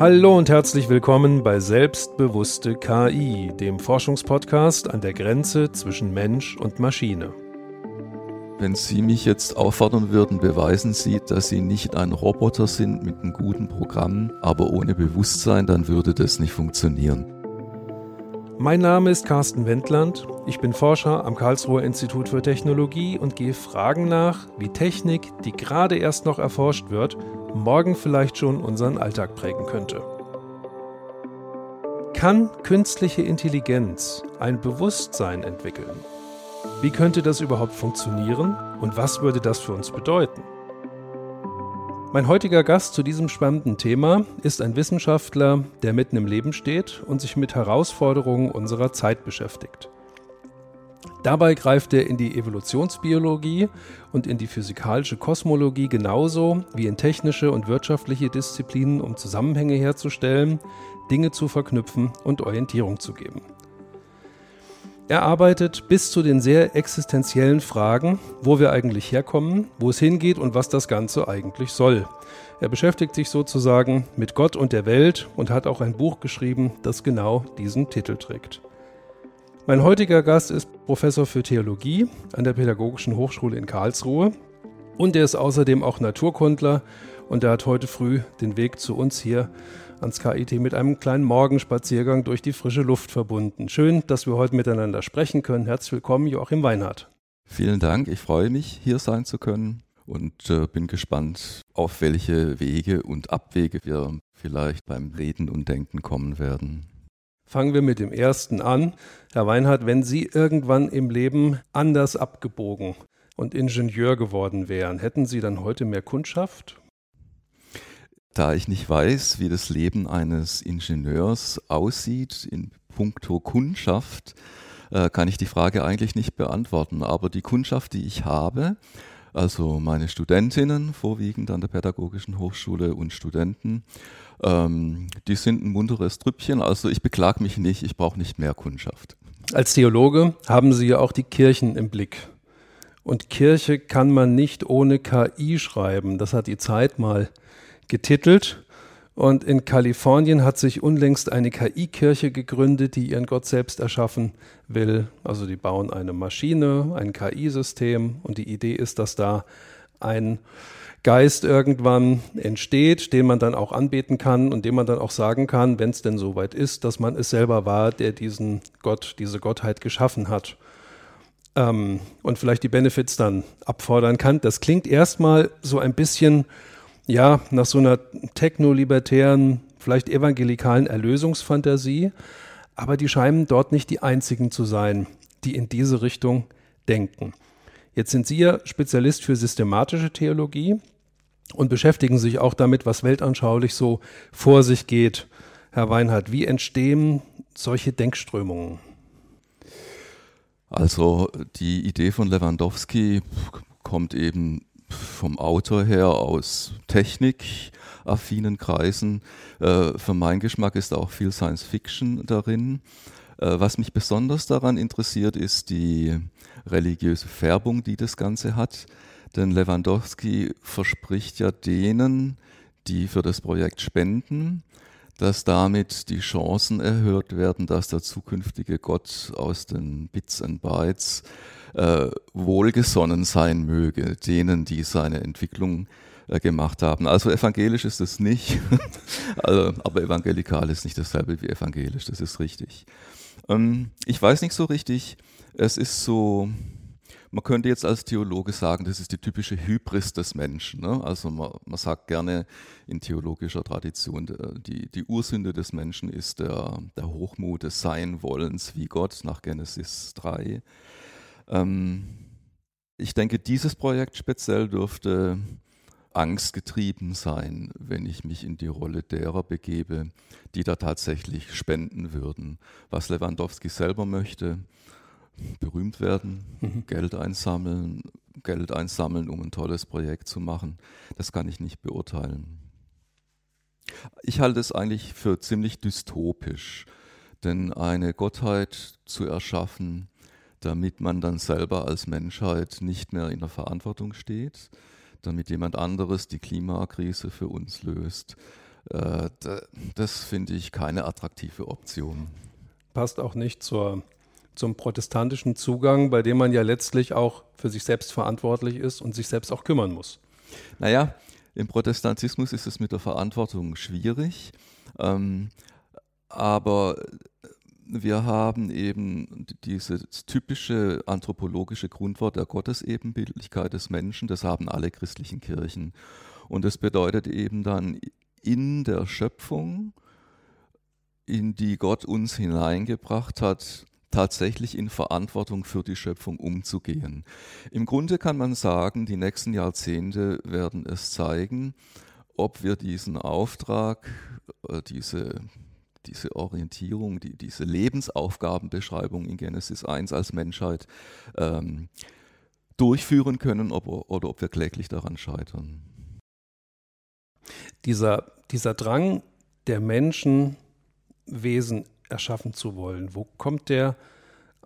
Hallo und herzlich willkommen bei Selbstbewusste KI, dem Forschungspodcast an der Grenze zwischen Mensch und Maschine. Wenn Sie mich jetzt auffordern würden, beweisen Sie, dass Sie nicht ein Roboter sind mit einem guten Programm, aber ohne Bewusstsein, dann würde das nicht funktionieren. Mein Name ist Carsten Wendland. Ich bin Forscher am Karlsruher Institut für Technologie und gehe Fragen nach, wie Technik, die gerade erst noch erforscht wird, morgen vielleicht schon unseren Alltag prägen könnte. Kann künstliche Intelligenz ein Bewusstsein entwickeln? Wie könnte das überhaupt funktionieren und was würde das für uns bedeuten? Mein heutiger Gast zu diesem spannenden Thema ist ein Wissenschaftler, der mitten im Leben steht und sich mit Herausforderungen unserer Zeit beschäftigt. Dabei greift er in die Evolutionsbiologie und in die physikalische Kosmologie genauso wie in technische und wirtschaftliche Disziplinen, um Zusammenhänge herzustellen, Dinge zu verknüpfen und Orientierung zu geben. Er arbeitet bis zu den sehr existenziellen Fragen, wo wir eigentlich herkommen, wo es hingeht und was das Ganze eigentlich soll. Er beschäftigt sich sozusagen mit Gott und der Welt und hat auch ein Buch geschrieben, das genau diesen Titel trägt. Mein heutiger Gast ist Professor für Theologie an der Pädagogischen Hochschule in Karlsruhe und er ist außerdem auch Naturkundler und er hat heute früh den Weg zu uns hier ans KIT mit einem kleinen Morgenspaziergang durch die frische Luft verbunden. Schön, dass wir heute miteinander sprechen können. Herzlich willkommen, Joachim Weinhardt. Vielen Dank, ich freue mich, hier sein zu können und äh, bin gespannt, auf welche Wege und Abwege wir vielleicht beim Reden und Denken kommen werden. Fangen wir mit dem ersten an. Herr Weinhardt, wenn Sie irgendwann im Leben anders abgebogen und Ingenieur geworden wären, hätten Sie dann heute mehr Kundschaft? Da ich nicht weiß, wie das Leben eines Ingenieurs aussieht in puncto Kundschaft, äh, kann ich die Frage eigentlich nicht beantworten. Aber die Kundschaft, die ich habe, also meine Studentinnen, vorwiegend an der Pädagogischen Hochschule und Studenten, ähm, die sind ein munteres Trüppchen. Also ich beklag mich nicht, ich brauche nicht mehr Kundschaft. Als Theologe haben Sie ja auch die Kirchen im Blick. Und Kirche kann man nicht ohne KI schreiben. Das hat die Zeit mal getitelt. Und in Kalifornien hat sich unlängst eine KI-Kirche gegründet, die ihren Gott selbst erschaffen will. Also die bauen eine Maschine, ein KI-System und die Idee ist, dass da ein Geist irgendwann entsteht, den man dann auch anbeten kann und dem man dann auch sagen kann, wenn es denn soweit ist, dass man es selber war, der diesen Gott, diese Gottheit geschaffen hat. Ähm, und vielleicht die Benefits dann abfordern kann. Das klingt erstmal so ein bisschen ja, nach so einer technolibertären, vielleicht evangelikalen Erlösungsfantasie, aber die scheinen dort nicht die einzigen zu sein, die in diese Richtung denken. Jetzt sind Sie ja Spezialist für systematische Theologie und beschäftigen sich auch damit, was weltanschaulich so vor sich geht. Herr Weinhardt, wie entstehen solche Denkströmungen? Also die Idee von Lewandowski kommt eben vom Autor her aus technikaffinen Kreisen. Äh, für meinen Geschmack ist auch viel Science Fiction darin. Äh, was mich besonders daran interessiert, ist die religiöse Färbung, die das Ganze hat. Denn Lewandowski verspricht ja denen, die für das Projekt spenden, dass damit die Chancen erhöht werden, dass der zukünftige Gott aus den Bits and Bytes äh, wohlgesonnen sein möge, denen, die seine Entwicklung äh, gemacht haben. Also evangelisch ist es nicht, also, aber evangelikal ist nicht dasselbe wie evangelisch, das ist richtig. Ähm, ich weiß nicht so richtig, es ist so, man könnte jetzt als Theologe sagen, das ist die typische Hybris des Menschen. Ne? Also man, man, sagt gerne in theologischer Tradition, die, die Ursünde des Menschen ist der, der Hochmut des Seinwollens wie Gott nach Genesis 3. Ähm, ich denke, dieses Projekt speziell dürfte angstgetrieben sein, wenn ich mich in die Rolle derer begebe, die da tatsächlich spenden würden. Was Lewandowski selber möchte, berühmt werden, mhm. Geld einsammeln, Geld einsammeln, um ein tolles Projekt zu machen, das kann ich nicht beurteilen. Ich halte es eigentlich für ziemlich dystopisch, denn eine Gottheit zu erschaffen, damit man dann selber als Menschheit nicht mehr in der Verantwortung steht, damit jemand anderes die Klimakrise für uns löst. äh, das finde ich keine attraktive Option. Passt auch nicht zur, zum protestantischen Zugang, bei dem man ja letztlich auch für sich selbst verantwortlich ist und sich selbst auch kümmern muss. Naja, im Protestantismus ist es mit der Verantwortung schwierig, ähm, aber wir haben eben dieses typische anthropologische Grundwort der Gottesebenbildlichkeit des Menschen, das haben alle christlichen Kirchen. Und das bedeutet eben dann in der Schöpfung, in die Gott uns hineingebracht hat, tatsächlich in Verantwortung für die Schöpfung umzugehen. Im Grunde kann man sagen, die nächsten Jahrzehnte werden es zeigen, ob wir diesen Auftrag, äh, diese, diese Orientierung, die, diese Lebensaufgabenbeschreibung in Genesis 1 als Menschheit ähm, durchführen können ob, oder ob wir kläglich daran scheitern. Dieser, dieser Drang der Menschen, Wesen erschaffen zu wollen. Wo kommt der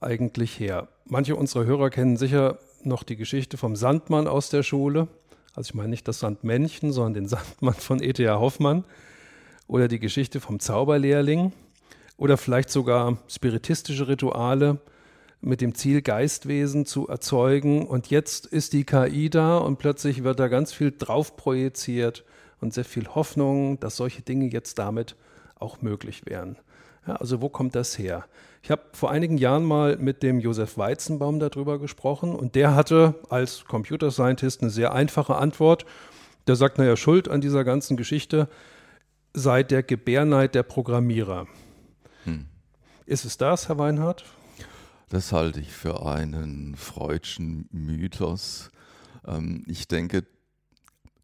eigentlich her? Manche unserer Hörer kennen sicher noch die Geschichte vom Sandmann aus der Schule. Also ich meine nicht das Sandmännchen, sondern den Sandmann von E.T.A. Hoffmann. Oder die Geschichte vom Zauberlehrling. Oder vielleicht sogar spiritistische Rituale mit dem Ziel, Geistwesen zu erzeugen. Und jetzt ist die KI da und plötzlich wird da ganz viel drauf projiziert und sehr viel Hoffnung, dass solche Dinge jetzt damit auch möglich wären. Ja, also wo kommt das her? Ich habe vor einigen Jahren mal mit dem Josef Weizenbaum darüber gesprochen und der hatte als Computer Scientist eine sehr einfache Antwort. Der sagt, naja, Schuld an dieser ganzen Geschichte sei der Gebärneid der Programmierer. Hm. Ist es das, Herr Weinhardt? Das halte ich für einen freudschen Mythos. Ähm, ich denke,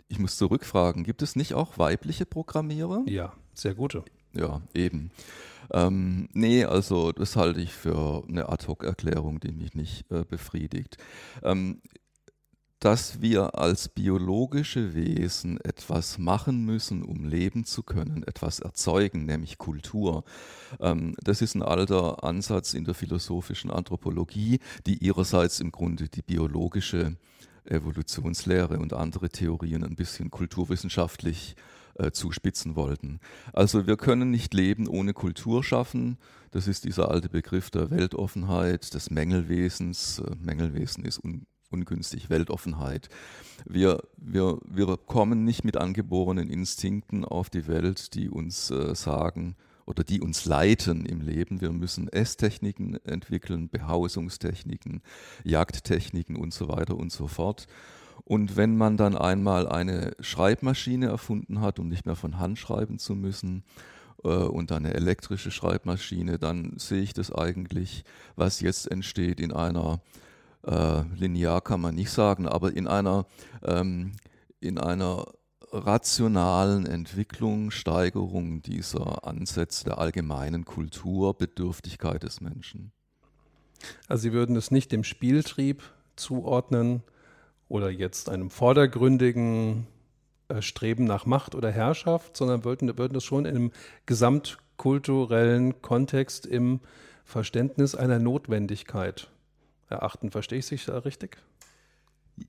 ich muss zurückfragen, gibt es nicht auch weibliche Programmierer? Ja, sehr gute. Ja, eben. Ähm, nee, also das halte ich für eine Ad-Hoc-Erklärung, die mich nicht äh, befriedigt. Ähm, dass wir als biologische Wesen etwas machen müssen, um leben zu können, etwas erzeugen, nämlich Kultur. Ähm, das ist ein alter Ansatz in der philosophischen Anthropologie, die ihrerseits im Grunde die biologische Evolutionslehre und andere Theorien ein bisschen kulturwissenschaftlich äh, zuspitzen wollten. Also wir können nicht leben ohne Kultur schaffen. Das ist dieser alte Begriff der Weltoffenheit, des Mängelwesens. Äh, Mängelwesen ist un ungünstig, Weltoffenheit. Wir, wir, wir kommen nicht mit angeborenen Instinkten auf die Welt, die uns äh, sagen, oder die uns leiten im Leben. Wir müssen Esstechniken entwickeln, Behausungstechniken, Jagdtechniken und so weiter und so fort. Und wenn man dann einmal eine Schreibmaschine erfunden hat, um nicht mehr von Hand schreiben zu müssen, äh, und eine elektrische Schreibmaschine, dann sehe ich das eigentlich, was jetzt entsteht in einer äh, linear kann man nicht sagen, aber in einer ähm, in einer rationalen Entwicklung, Steigerung dieser Ansätze der allgemeinen Kulturbedürftigkeit des Menschen. Also Sie würden es nicht dem Spieltrieb zuordnen oder jetzt einem vordergründigen äh, Streben nach Macht oder Herrschaft, sondern würden, würden es schon in einem gesamtkulturellen Kontext im Verständnis einer Notwendigkeit erachten. Verstehe ich sich da richtig?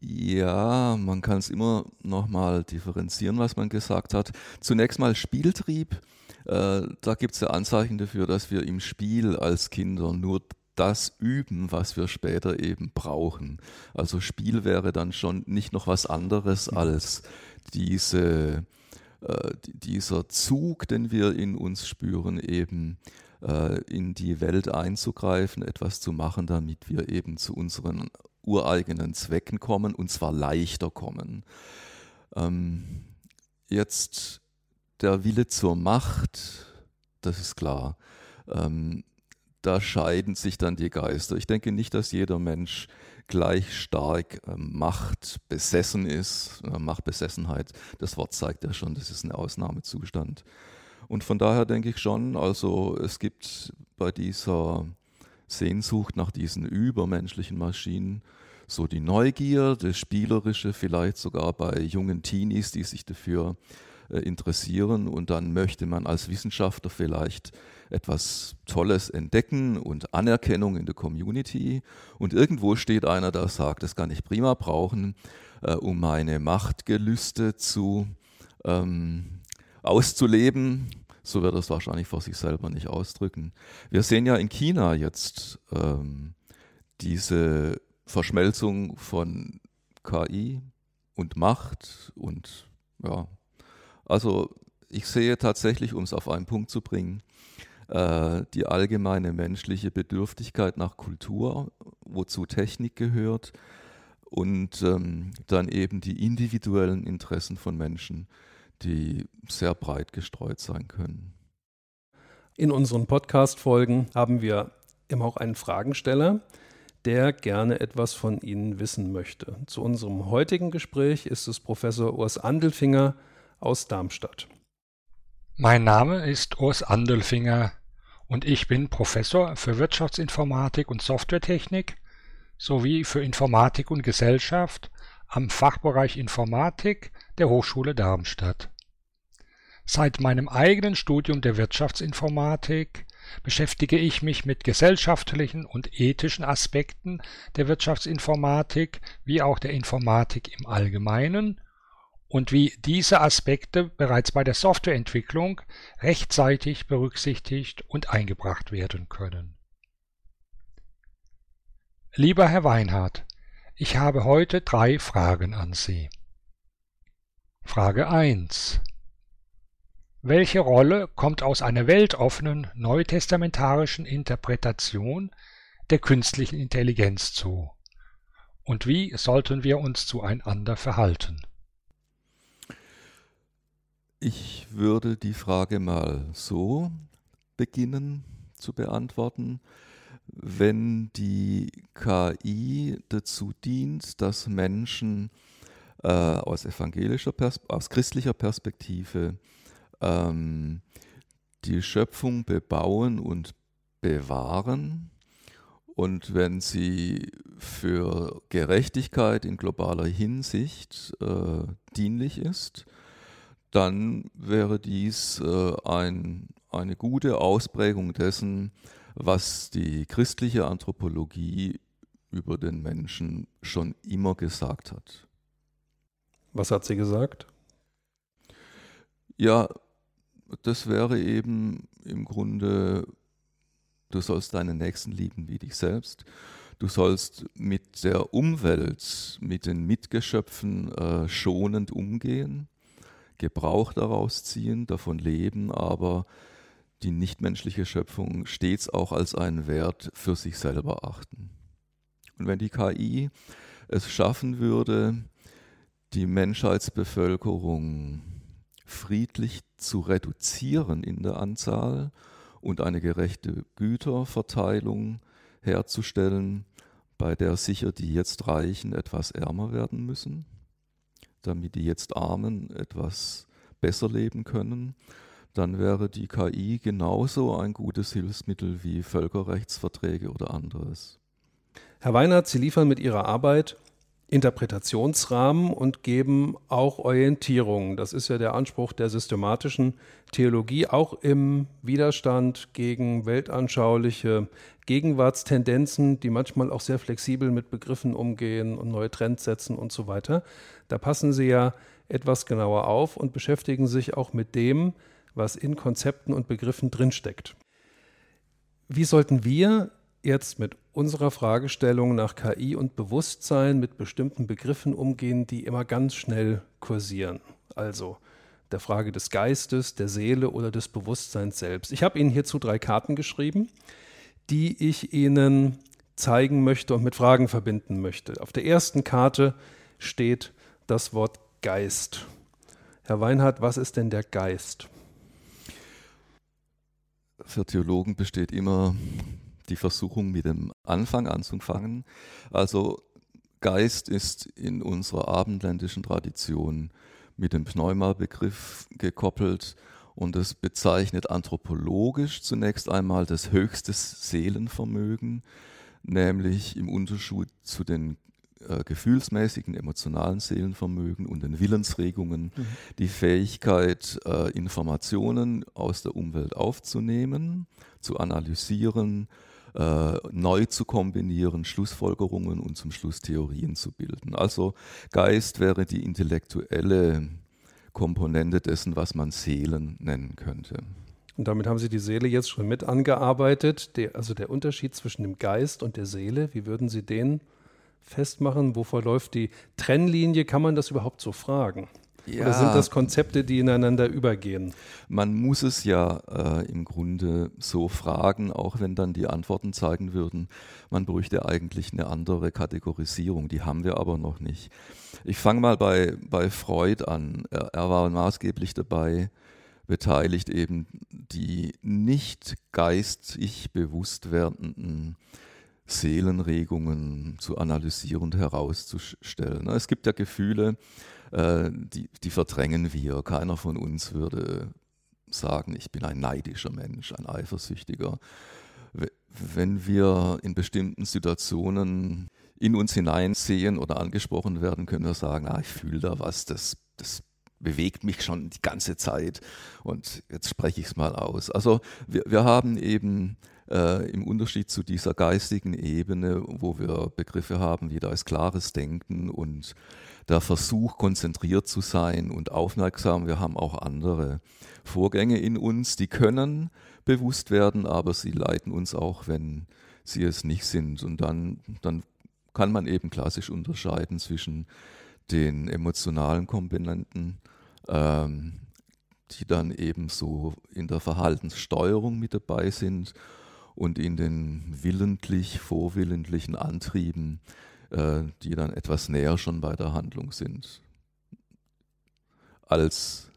Ja, man kann es immer nochmal differenzieren, was man gesagt hat. Zunächst mal Spieltrieb. Äh, da gibt es ja Anzeichen dafür, dass wir im Spiel als Kinder nur das üben, was wir später eben brauchen. Also Spiel wäre dann schon nicht noch was anderes als diese, äh, dieser Zug, den wir in uns spüren, eben äh, in die Welt einzugreifen, etwas zu machen, damit wir eben zu unseren ureigenen Zwecken kommen und zwar leichter kommen. Ähm, jetzt der Wille zur Macht, das ist klar. Ähm, da scheiden sich dann die Geister. Ich denke nicht, dass jeder Mensch gleich stark äh, Macht besessen ist. Äh, Machtbesessenheit, das Wort zeigt ja schon, das ist ein Ausnahmezustand. Und von daher denke ich schon, also es gibt bei dieser Sehnsucht nach diesen übermenschlichen Maschinen, so die Neugier, das Spielerische, vielleicht sogar bei jungen Teenies, die sich dafür äh, interessieren. Und dann möchte man als Wissenschaftler vielleicht etwas Tolles entdecken und Anerkennung in der Community. Und irgendwo steht einer, der sagt, das kann ich prima brauchen, äh, um meine Machtgelüste zu ähm, auszuleben. So wird er es wahrscheinlich vor sich selber nicht ausdrücken. Wir sehen ja in China jetzt ähm, diese Verschmelzung von KI und Macht und ja, also ich sehe tatsächlich, um es auf einen Punkt zu bringen, äh, die allgemeine menschliche Bedürftigkeit nach Kultur, wozu Technik gehört, und ähm, dann eben die individuellen Interessen von Menschen, die sehr breit gestreut sein können. In unseren Podcast-Folgen haben wir immer auch einen Fragensteller, der gerne etwas von Ihnen wissen möchte. Zu unserem heutigen Gespräch ist es Professor Urs Andelfinger aus Darmstadt. Mein Name ist Urs Andelfinger und ich bin Professor für Wirtschaftsinformatik und Softwaretechnik sowie für Informatik und Gesellschaft am Fachbereich Informatik der Hochschule Darmstadt. Seit meinem eigenen Studium der Wirtschaftsinformatik beschäftige ich mich mit gesellschaftlichen und ethischen Aspekten der Wirtschaftsinformatik wie auch der Informatik im Allgemeinen und wie diese Aspekte bereits bei der Softwareentwicklung rechtzeitig berücksichtigt und eingebracht werden können. Lieber Herr Weinhardt, ich habe heute drei Fragen an Sie. Frage 1. Welche Rolle kommt aus einer weltoffenen neutestamentarischen Interpretation der künstlichen Intelligenz zu? Und wie sollten wir uns zueinander verhalten? Ich würde die Frage mal so beginnen zu beantworten. Wenn die KI dazu dient, dass Menschen äh, aus evangelischer, Pers aus christlicher Perspektive ähm, die Schöpfung bebauen und bewahren, und wenn sie für Gerechtigkeit in globaler Hinsicht äh, dienlich ist, dann wäre dies äh, ein, eine gute Ausprägung dessen, was die christliche Anthropologie über den Menschen schon immer gesagt hat. Was hat sie gesagt? Ja, das wäre eben im Grunde, du sollst deinen Nächsten lieben wie dich selbst. Du sollst mit der Umwelt, mit den Mitgeschöpfen äh, schonend umgehen. Gebrauch daraus ziehen, davon leben, aber die nichtmenschliche Schöpfung stets auch als einen Wert für sich selber achten. Und wenn die KI es schaffen würde, die Menschheitsbevölkerung friedlich zu reduzieren in der Anzahl und eine gerechte Güterverteilung herzustellen, bei der sicher die jetzt Reichen etwas ärmer werden müssen, damit die jetzt Armen etwas besser leben können, dann wäre die KI genauso ein gutes Hilfsmittel wie Völkerrechtsverträge oder anderes. Herr Weinert, Sie liefern mit Ihrer Arbeit Interpretationsrahmen und geben auch Orientierung. Das ist ja der Anspruch der systematischen Theologie, auch im Widerstand gegen weltanschauliche Gegenwartstendenzen, die manchmal auch sehr flexibel mit Begriffen umgehen und neue Trends setzen und so weiter. Da passen Sie ja etwas genauer auf und beschäftigen sich auch mit dem, was in Konzepten und Begriffen drinsteckt. Wie sollten wir jetzt mit unserer Fragestellung nach KI und Bewusstsein mit bestimmten Begriffen umgehen, die immer ganz schnell kursieren. Also der Frage des Geistes, der Seele oder des Bewusstseins selbst. Ich habe Ihnen hierzu drei Karten geschrieben, die ich Ihnen zeigen möchte und mit Fragen verbinden möchte. Auf der ersten Karte steht das Wort Geist. Herr Weinhardt, was ist denn der Geist? Für Theologen besteht immer die Versuchung, mit dem Anfang anzufangen. Also Geist ist in unserer abendländischen Tradition mit dem Pneuma-Begriff gekoppelt und es bezeichnet anthropologisch zunächst einmal das höchste Seelenvermögen, nämlich im Unterschied zu den äh, gefühlsmäßigen, emotionalen Seelenvermögen und den Willensregungen mhm. die Fähigkeit, äh, Informationen aus der Umwelt aufzunehmen, zu analysieren, äh, neu zu kombinieren, Schlussfolgerungen und zum Schluss Theorien zu bilden. Also Geist wäre die intellektuelle Komponente dessen, was man Seelen nennen könnte. Und damit haben Sie die Seele jetzt schon mit angearbeitet. Der, also der Unterschied zwischen dem Geist und der Seele, wie würden Sie den festmachen? Wo verläuft die Trennlinie? Kann man das überhaupt so fragen? Ja, Oder sind das Konzepte, die ineinander übergehen? Man muss es ja äh, im Grunde so fragen, auch wenn dann die Antworten zeigen würden, man bräuchte eigentlich eine andere Kategorisierung. Die haben wir aber noch nicht. Ich fange mal bei, bei Freud an. Er, er war maßgeblich dabei beteiligt, eben die nicht geistig bewusst werdenden Seelenregungen zu analysieren und herauszustellen. Es gibt ja Gefühle, äh, die, die verdrängen wir. Keiner von uns würde sagen, ich bin ein neidischer Mensch, ein eifersüchtiger. Wenn wir in bestimmten Situationen in uns hineinsehen oder angesprochen werden, können wir sagen, ah, ich fühle da was, das, das bewegt mich schon die ganze Zeit und jetzt spreche ich es mal aus. Also wir, wir haben eben äh, im Unterschied zu dieser geistigen Ebene, wo wir Begriffe haben wie da ist klares Denken und der Versuch, konzentriert zu sein und aufmerksam. Wir haben auch andere Vorgänge in uns, die können bewusst werden, aber sie leiten uns auch, wenn sie es nicht sind. Und dann, dann kann man eben klassisch unterscheiden zwischen den emotionalen Komponenten, ähm, die dann eben so in der Verhaltenssteuerung mit dabei sind und in den willentlich vorwillentlichen Antrieben, äh, die dann etwas näher schon bei der Handlung sind, als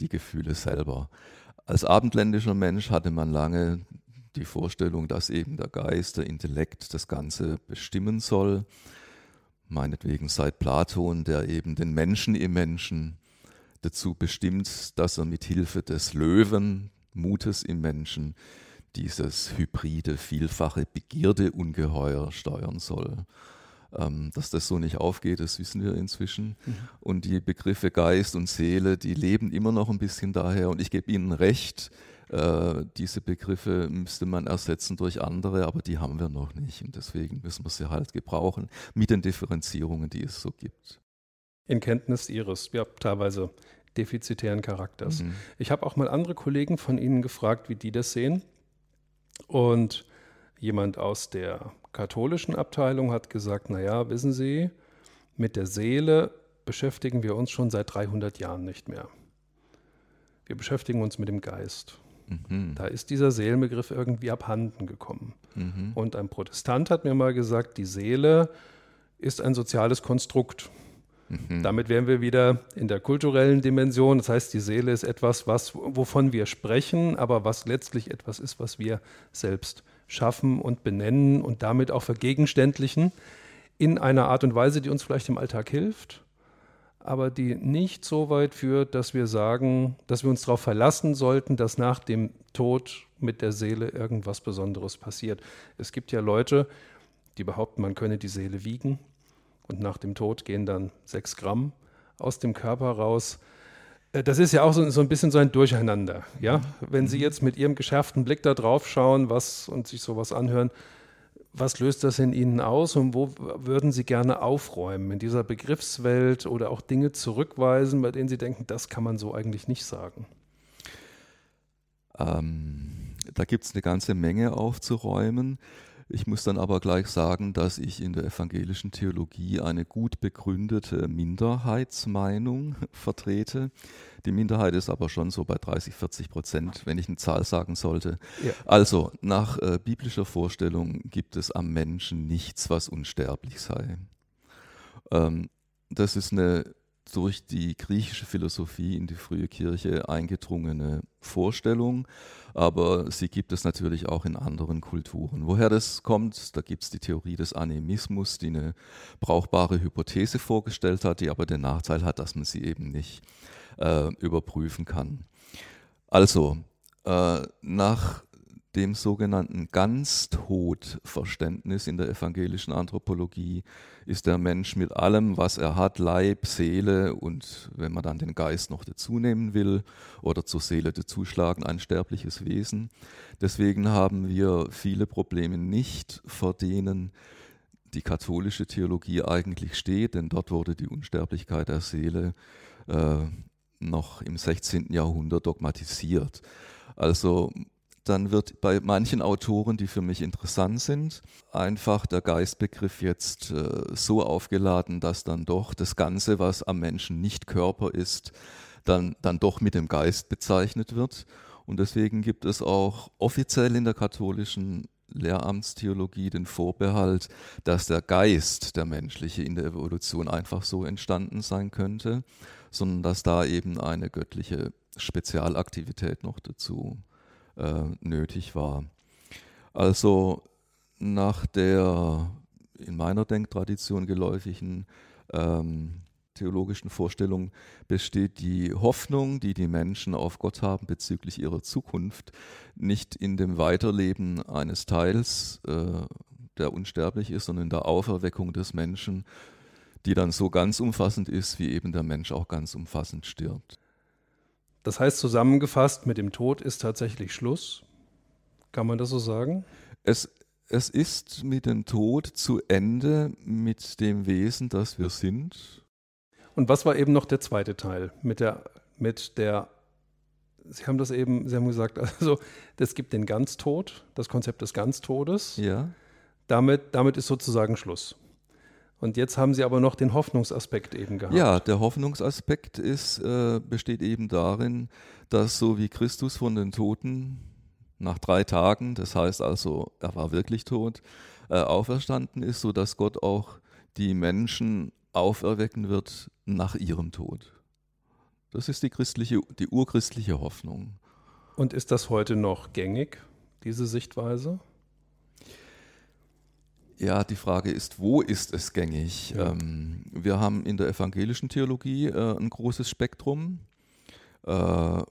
die Gefühle selber. Als abendländischer Mensch hatte man lange die Vorstellung, dass eben der Geist, der Intellekt das Ganze bestimmen soll. Meinetwegen seit Platon, der eben den Menschen im Menschen dazu bestimmt, dass er mit Hilfe des Löwen, Mutes im Menschen, dieses hybride, vielfache Begierdeungeheuer steuern soll. Ähm, dass das so nicht aufgeht, das wissen wir inzwischen. Mhm. Und die Begriffe Geist und Seele, die leben immer noch ein bisschen daher. Und ich gebe Ihnen recht, äh, diese Begriffe müsste man ersetzen durch andere, aber die haben wir noch nicht. Und deswegen müssen wir sie halt gebrauchen mit den Differenzierungen, die es so gibt. In Kenntnis Ihres, ja, teilweise defizitären Charakters. Mhm. Ich habe auch mal andere Kollegen von Ihnen gefragt, wie die das sehen. Und jemand aus der katholischen Abteilung hat gesagt, naja, wissen Sie, mit der Seele beschäftigen wir uns schon seit 300 Jahren nicht mehr. Wir beschäftigen uns mit dem Geist. Mhm. Da ist dieser Seelenbegriff irgendwie abhanden gekommen. Mhm. Und ein Protestant hat mir mal gesagt, die Seele ist ein soziales Konstrukt. Mhm. Damit wären wir wieder in der kulturellen Dimension. Das heißt, die Seele ist etwas, was, wovon wir sprechen, aber was letztlich etwas ist, was wir selbst schaffen und benennen und damit auch vergegenständlichen in einer Art und Weise, die uns vielleicht im Alltag hilft, aber die nicht so weit führt, dass wir sagen, dass wir uns darauf verlassen sollten, dass nach dem Tod mit der Seele irgendwas Besonderes passiert. Es gibt ja Leute, die behaupten, man könne die Seele wiegen und nach dem Tod gehen dann sechs Gramm aus dem Körper raus. Äh, das ist ja auch so, so, ein bisschen so ein Durcheinander. Ja? Wenn Sie jetzt mit Ihrem geschärften Blick da drauf schauen was, und sich sowas anhören, was löst das in Ihnen aus und wo würden Sie gerne aufräumen in dieser Begriffswelt oder auch Dinge zurückweisen, bei denen Sie denken, das kann man so eigentlich nicht sagen? Ähm, da gibt es eine ganze Menge aufzuräumen. Ich muss dann aber gleich sagen, dass ich in der evangelischen Theologie eine gut begründete Minderheitsmeinung vertrete. Die Minderheit ist aber schon so bei 30, 40 Prozent, wenn ich eine Zahl sagen sollte. Ja. Also, nach äh, biblischer Vorstellung gibt es am Menschen nichts, was unsterblich sei. Ähm, das ist eine durch die griechische Philosophie in die frühe Kirche eingedrungene Vorstellung, aber sie gibt es natürlich auch in anderen Kulturen. Woher das kommt, da gibt es die Theorie des Animismus, die eine brauchbare Hypothese vorgestellt hat, die aber den Nachteil hat, dass man sie eben nicht äh, überprüfen kann. Also, äh, nach dem sogenannten Ganztodverständnis in der evangelischen Anthropologie ist der Mensch mit allem, was er hat, Leib, Seele und wenn man dann den Geist noch dazu nehmen will oder zur Seele dazuschlagen, ein sterbliches Wesen. Deswegen haben wir viele Probleme nicht, vor denen die katholische Theologie eigentlich steht, denn dort wurde die Unsterblichkeit der Seele äh, noch im 16. Jahrhundert dogmatisiert. Also dann wird bei manchen Autoren, die für mich interessant sind, einfach der Geistbegriff jetzt äh, so aufgeladen, dass dann doch das Ganze, was am Menschen nicht Körper ist, dann, dann doch mit dem Geist bezeichnet wird. Und deswegen gibt es auch offiziell in der katholischen Lehramtstheologie den Vorbehalt, dass der Geist, der menschliche, in der Evolution einfach so entstanden sein könnte, sondern dass da eben eine göttliche Spezialaktivität noch dazu äh, nötig war. Also nach der in meiner Denktradition geläufigen ähm, theologischen Vorstellung besteht die Hoffnung, die die Menschen auf Gott haben bezüglich ihrer Zukunft, nicht in dem Weiterleben eines Teils, äh, der unsterblich ist, sondern in der Auferweckung des Menschen, die dann so ganz umfassend ist, wie eben der Mensch auch ganz umfassend stirbt. Das heißt zusammengefasst, mit dem Tod ist tatsächlich Schluss. Kann man das so sagen? Es, es ist mit dem Tod zu Ende mit dem Wesen, das wir sind und was war eben noch der zweite Teil mit der, mit der, Sie haben das eben, Sie haben gesagt, also es gibt den Ganztod, das Konzept des Ganztodes. Ja. Damit, damit ist sozusagen Schluss. Und jetzt haben Sie aber noch den Hoffnungsaspekt eben gehabt. Ja, der Hoffnungsaspekt ist, äh, besteht eben darin, dass so wie Christus von den Toten nach drei Tagen, das heißt also, er war wirklich tot, äh, auferstanden ist, so dass Gott auch die Menschen auferwecken wird nach ihrem Tod. Das ist die christliche, die urchristliche Hoffnung. Und ist das heute noch gängig, diese Sichtweise? Ja, die Frage ist, wo ist es gängig? Ja. Ähm, wir haben in der evangelischen Theologie äh, ein großes Spektrum. Äh, da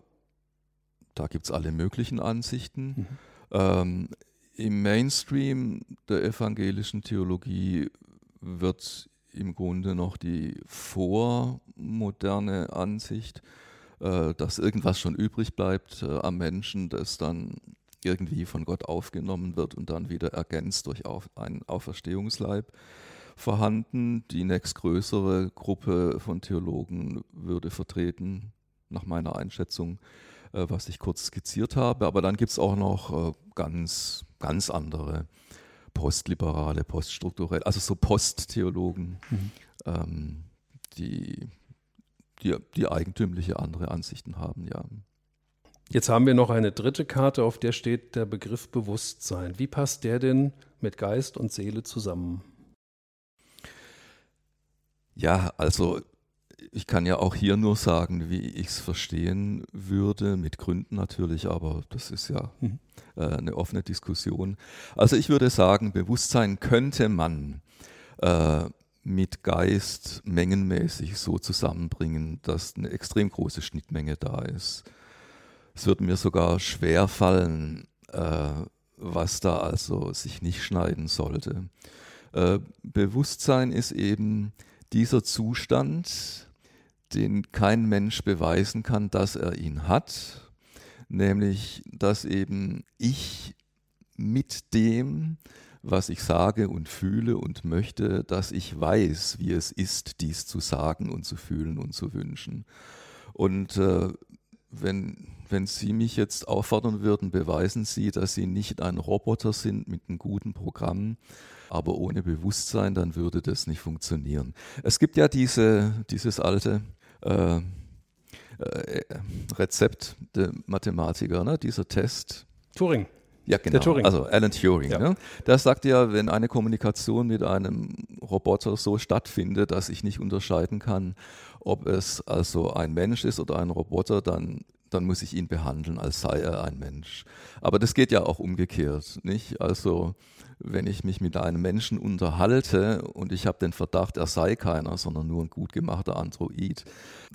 gibt es alle möglichen Ansichten. Mhm. Ähm, Im Mainstream der evangelischen Theologie wird im Grunde noch die vormoderne Ansicht, äh, dass irgendwas schon übrig bleibt äh, am Menschen, das dann irgendwie von Gott aufgenommen wird und dann wieder ergänzt durch einen Auferstehungsleib vorhanden. Die nächstgrößere Gruppe von Theologen würde vertreten, nach meiner Einschätzung, äh, was ich kurz skizziert habe. Aber dann gibt es auch noch ganz, ganz andere postliberale, poststrukturelle, also so Posttheologen, mhm. ähm, die, die, die eigentümliche andere Ansichten haben, ja. Jetzt haben wir noch eine dritte Karte, auf der steht der Begriff Bewusstsein. Wie passt der denn mit Geist und Seele zusammen? Ja, also ich kann ja auch hier nur sagen, wie ich es verstehen würde, mit Gründen natürlich, aber das ist ja mhm. äh, eine offene Diskussion. Also ich würde sagen, Bewusstsein könnte man äh, mit Geist mengenmäßig so zusammenbringen, dass eine extrem große Schnittmenge da ist. Es würde mir sogar schwer fallen, äh, was da also sich nicht schneiden sollte. Äh, Bewusstsein ist eben dieser Zustand, den kein Mensch beweisen kann, dass er ihn hat, nämlich dass eben ich mit dem, was ich sage und fühle und möchte, dass ich weiß, wie es ist, dies zu sagen und zu fühlen und zu wünschen. Und äh, wenn, wenn Sie mich jetzt auffordern würden, beweisen Sie, dass Sie nicht ein Roboter sind mit einem guten Programm, aber ohne Bewusstsein, dann würde das nicht funktionieren. Es gibt ja diese, dieses alte äh, äh, Rezept der Mathematiker, ne? dieser Test. Turing. Ja, genau. Turing. Also Alan Turing. Ja. Ne? Der sagt ja, wenn eine Kommunikation mit einem Roboter so stattfindet, dass ich nicht unterscheiden kann, ob es also ein Mensch ist oder ein Roboter, dann, dann muss ich ihn behandeln, als sei er ein Mensch. Aber das geht ja auch umgekehrt, nicht? Also wenn ich mich mit einem Menschen unterhalte und ich habe den Verdacht, er sei keiner, sondern nur ein gut gemachter Android,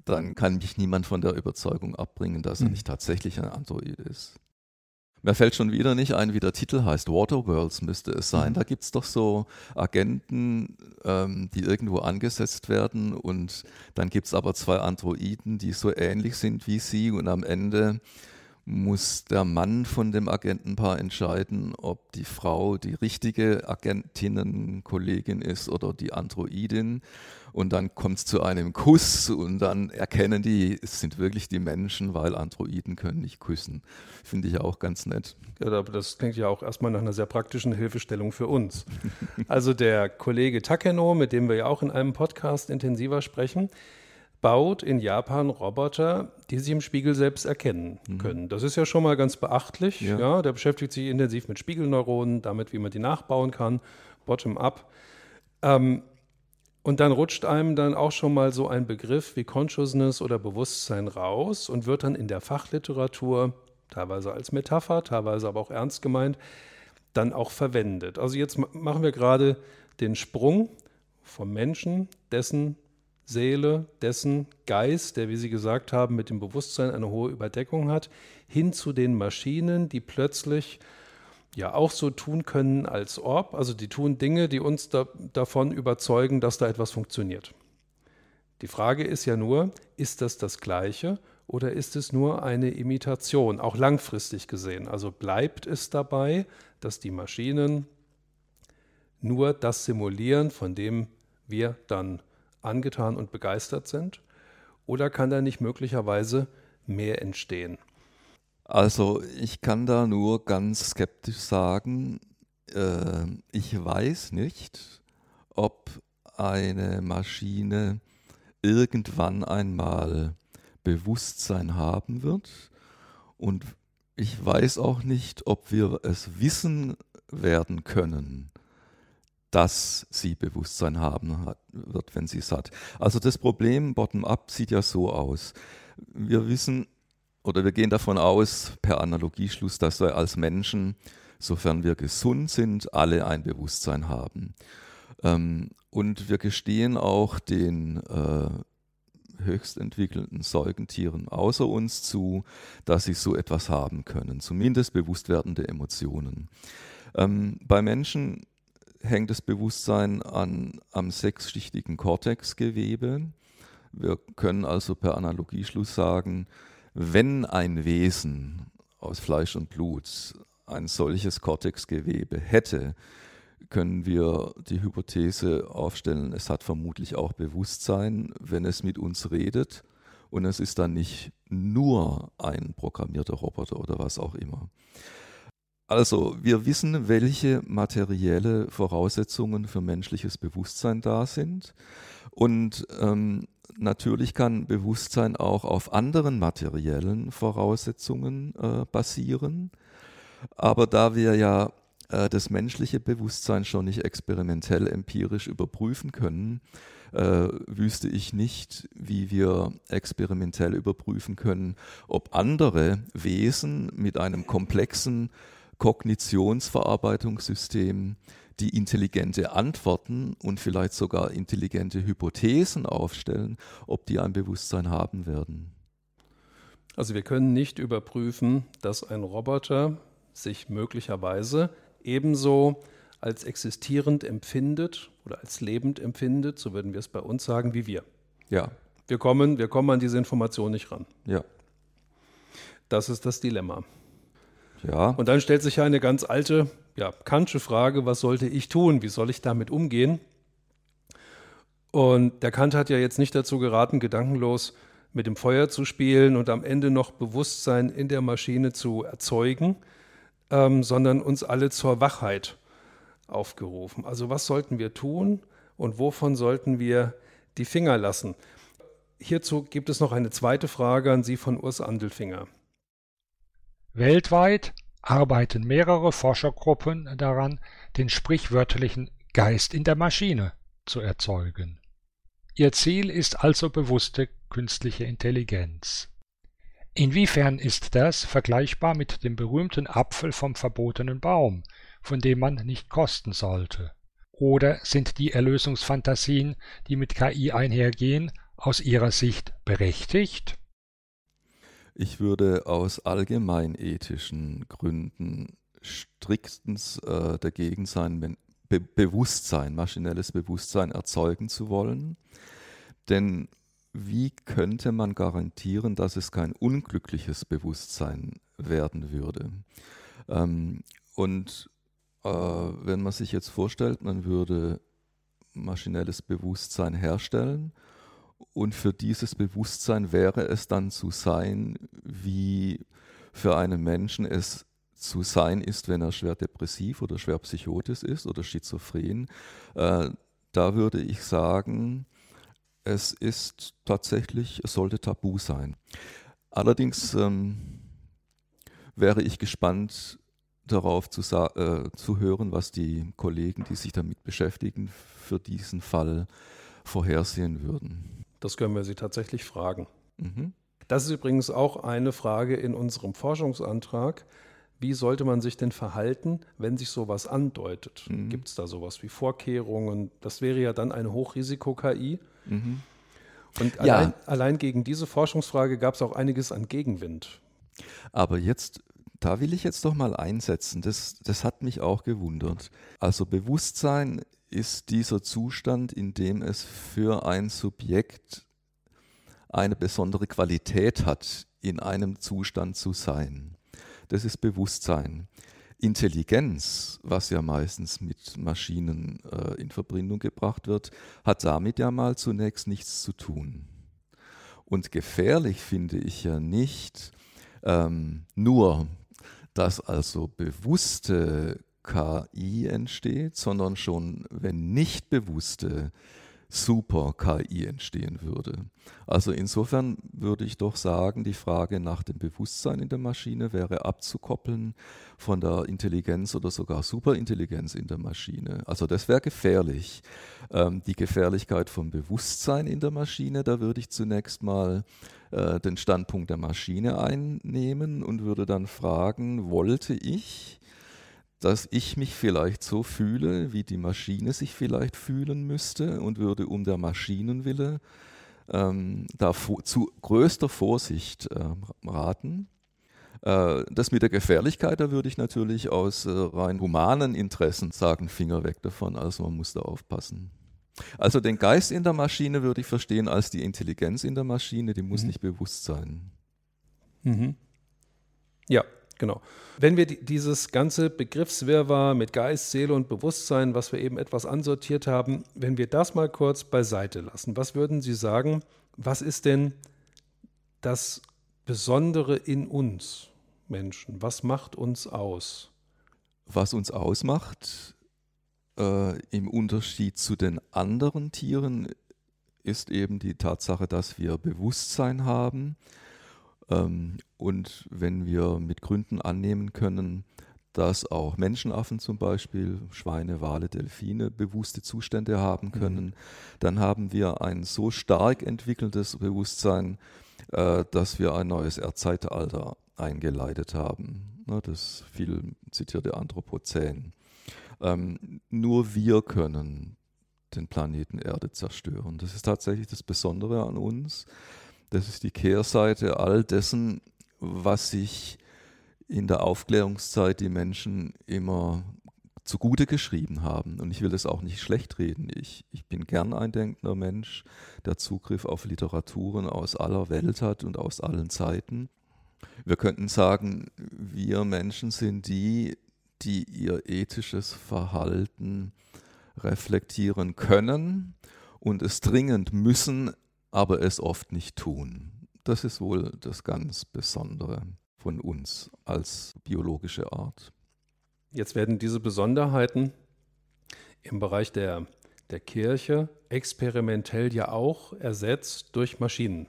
dann kann mich niemand von der Überzeugung abbringen, dass er hm. nicht tatsächlich ein Android ist. Mir fällt schon wieder nicht ein, wie der Titel heißt. Waterworlds müsste es sein. Mhm. Da gibt es doch so Agenten, ähm, die irgendwo angesetzt werden und dann gibt es aber zwei Androiden, die so ähnlich sind wie sie und am Ende muss der Mann von dem Agentenpaar entscheiden, ob die Frau die richtige Agentinnenkollegin ist oder die Androidin. Und dann kommt es zu einem Kuss und dann erkennen die, es sind wirklich die Menschen, weil Androiden können nicht küssen. Finde ich auch ganz nett. Ja, aber das klingt ja auch erstmal nach einer sehr praktischen Hilfestellung für uns. also der Kollege Takeno, mit dem wir ja auch in einem Podcast intensiver sprechen, baut in Japan Roboter, die sich im Spiegel selbst erkennen mhm. können. Das ist ja schon mal ganz beachtlich. Ja. ja. der beschäftigt sich intensiv mit Spiegelneuronen, damit, wie man die nachbauen kann, bottom-up. Ähm, und dann rutscht einem dann auch schon mal so ein Begriff wie Consciousness oder Bewusstsein raus und wird dann in der Fachliteratur, teilweise als Metapher, teilweise aber auch ernst gemeint, dann auch verwendet. Also jetzt machen wir gerade den Sprung vom Menschen, dessen Seele, dessen Geist, der, wie Sie gesagt haben, mit dem Bewusstsein eine hohe Überdeckung hat, hin zu den Maschinen, die plötzlich ja auch so tun können als ob. Also die tun Dinge, die uns da, davon überzeugen, dass da etwas funktioniert. Die Frage ist ja nur, ist das das Gleiche oder ist es nur eine Imitation, auch langfristig gesehen? Also bleibt es dabei, dass die Maschinen nur das simulieren, von dem wir dann angetan und begeistert sind? Oder kann da nicht möglicherweise mehr entstehen? Also ich kann da nur ganz skeptisch sagen, äh, ich weiß nicht, ob eine Maschine irgendwann einmal Bewusstsein haben wird. Und ich weiß auch nicht, ob wir es wissen werden können dass sie Bewusstsein haben wird, wenn sie es hat. Also das Problem bottom-up sieht ja so aus. Wir wissen oder wir gehen davon aus, per Analogieschluss, dass wir als Menschen, sofern wir gesund sind, alle ein Bewusstsein haben. Ähm, und wir gestehen auch den äh, höchst entwickelten Säugentieren außer uns zu, dass sie so etwas haben können, zumindest bewusst werdende Emotionen. Ähm, bei Menschen hängt das Bewusstsein an, am sechsschichtigen Kortexgewebe. Wir können also per Analogieschluss sagen, wenn ein Wesen aus Fleisch und Blut ein solches Kortexgewebe hätte, können wir die Hypothese aufstellen, es hat vermutlich auch Bewusstsein, wenn es mit uns redet und es ist dann nicht nur ein programmierter Roboter oder was auch immer. Also, wir wissen, welche materielle Voraussetzungen für menschliches Bewusstsein da sind. Und ähm, natürlich kann Bewusstsein auch auf anderen materiellen Voraussetzungen äh, basieren. Aber da wir ja äh, das menschliche Bewusstsein schon nicht experimentell empirisch überprüfen können, äh, wüsste ich nicht, wie wir experimentell überprüfen können, ob andere Wesen mit einem komplexen Kognitionsverarbeitungssystem die intelligente Antworten und vielleicht sogar intelligente Hypothesen aufstellen, ob die ein Bewusstsein haben werden. Also wir können nicht überprüfen, dass ein Roboter sich möglicherweise ebenso als existierend empfindet oder als lebend empfindet, so würden wir es bei uns sagen, wie wir. Ja. Wir kommen, wir kommen an diese Information nicht ran. Ja. Das ist das Dilemma. Ja. Und dann stellt sich ja eine ganz alte, ja, kantsche Frage, was sollte ich tun? Wie soll ich damit umgehen? Und der Kant hat ja jetzt nicht dazu geraten, gedankenlos mit dem Feuer zu spielen und am Ende noch Bewusstsein in der Maschine zu erzeugen, ähm, sondern uns alle zur Wachheit aufgerufen. Also was sollten wir tun und wovon sollten wir die Finger lassen? Hierzu gibt es noch eine zweite Frage an Sie von Urs Andelfinger. Weltweit arbeiten mehrere Forschergruppen daran, den sprichwörtlichen Geist in der Maschine zu erzeugen. Ihr Ziel ist also bewusste künstliche Intelligenz. Inwiefern ist das vergleichbar mit dem berühmten Apfel vom verbotenen Baum, von dem man nicht kosten sollte? Oder sind die Erlösungsfantasien, die mit KI einhergehen, aus Ihrer Sicht berechtigt? Ich würde aus allgemeinethischen Gründen striktens äh, dagegen sein, Be Bewusstsein, maschinelles Bewusstsein erzeugen zu wollen. Denn wie könnte man garantieren, dass es kein unglückliches Bewusstsein werden würde? Ähm, und äh, wenn man sich jetzt vorstellt, man würde maschinelles Bewusstsein herstellen und für dieses Bewusstsein wäre es dann zu sein, wie für einen Menschen es zu sein ist, wenn er schwer depressiv oder schwer psychotisch ist oder schizophren, äh, da würde ich sagen, es ist tatsächlich, es sollte tabu sein. Allerdings ähm, wäre ich gespannt darauf zu, äh, zu hören, was die Kollegen, die sich damit beschäftigen, für diesen Fall vorhersehen würden. Das können wir Sie tatsächlich fragen. Mhm. Das ist übrigens auch eine Frage in unserem Forschungsantrag. Wie sollte man sich denn verhalten, wenn sich sowas andeutet? Mhm. Gibt es da sowas wie Vorkehrungen? Das wäre ja dann eine Hochrisiko-KI. Mhm. Und ja. allein, allein gegen diese Forschungsfrage gab es auch einiges an Gegenwind. Aber jetzt da will ich jetzt doch mal einsetzen. Das, das hat mich auch gewundert. Also Bewusstsein ist dieser Zustand, in dem es für ein Subjekt eine besondere Qualität hat, in einem Zustand zu sein. Das ist Bewusstsein. Intelligenz, was ja meistens mit Maschinen äh, in Verbindung gebracht wird, hat damit ja mal zunächst nichts zu tun. Und gefährlich finde ich ja nicht ähm, nur, dass also bewusste KI entsteht, sondern schon, wenn nicht bewusste Super-KI entstehen würde. Also insofern würde ich doch sagen, die Frage nach dem Bewusstsein in der Maschine wäre abzukoppeln von der Intelligenz oder sogar Superintelligenz in der Maschine. Also das wäre gefährlich. Ähm, die Gefährlichkeit vom Bewusstsein in der Maschine, da würde ich zunächst mal äh, den Standpunkt der Maschine einnehmen und würde dann fragen, wollte ich dass ich mich vielleicht so fühle, wie die Maschine sich vielleicht fühlen müsste und würde um der Maschinenwille ähm, da zu größter Vorsicht äh, raten. Äh, das mit der Gefährlichkeit, da würde ich natürlich aus äh, rein humanen Interessen sagen, Finger weg davon, also man muss da aufpassen. Also den Geist in der Maschine würde ich verstehen als die Intelligenz in der Maschine, die muss mhm. nicht bewusst sein. Mhm. Ja, Genau. Wenn wir dieses ganze Begriffswirrwarr mit Geist, Seele und Bewusstsein, was wir eben etwas ansortiert haben, wenn wir das mal kurz beiseite lassen, was würden Sie sagen, was ist denn das Besondere in uns Menschen? Was macht uns aus? Was uns ausmacht, äh, im Unterschied zu den anderen Tieren, ist eben die Tatsache, dass wir Bewusstsein haben, und wenn wir mit Gründen annehmen können, dass auch Menschenaffen zum Beispiel, Schweine, Wale, Delfine bewusste Zustände haben mhm. können, mhm. dann haben wir ein so stark entwickeltes Bewusstsein, äh, dass wir ein neues Erdzeitalter eingeleitet haben. Ne, das viel zitierte Anthropozän. Ähm, nur wir können den Planeten Erde zerstören. Das ist tatsächlich das Besondere an uns. Das ist die Kehrseite all dessen, was sich in der Aufklärungszeit die Menschen immer zugute geschrieben haben. Und ich will das auch nicht schlecht reden. Ich, ich bin gern ein denkender Mensch, der Zugriff auf Literaturen aus aller Welt hat und aus allen Zeiten. Wir könnten sagen, wir Menschen sind die, die ihr ethisches Verhalten reflektieren können und es dringend müssen, aber es oft nicht tun. Das ist wohl das ganz Besondere von uns als biologische Art. Jetzt werden diese Besonderheiten im Bereich der, der Kirche experimentell ja auch ersetzt durch Maschinen.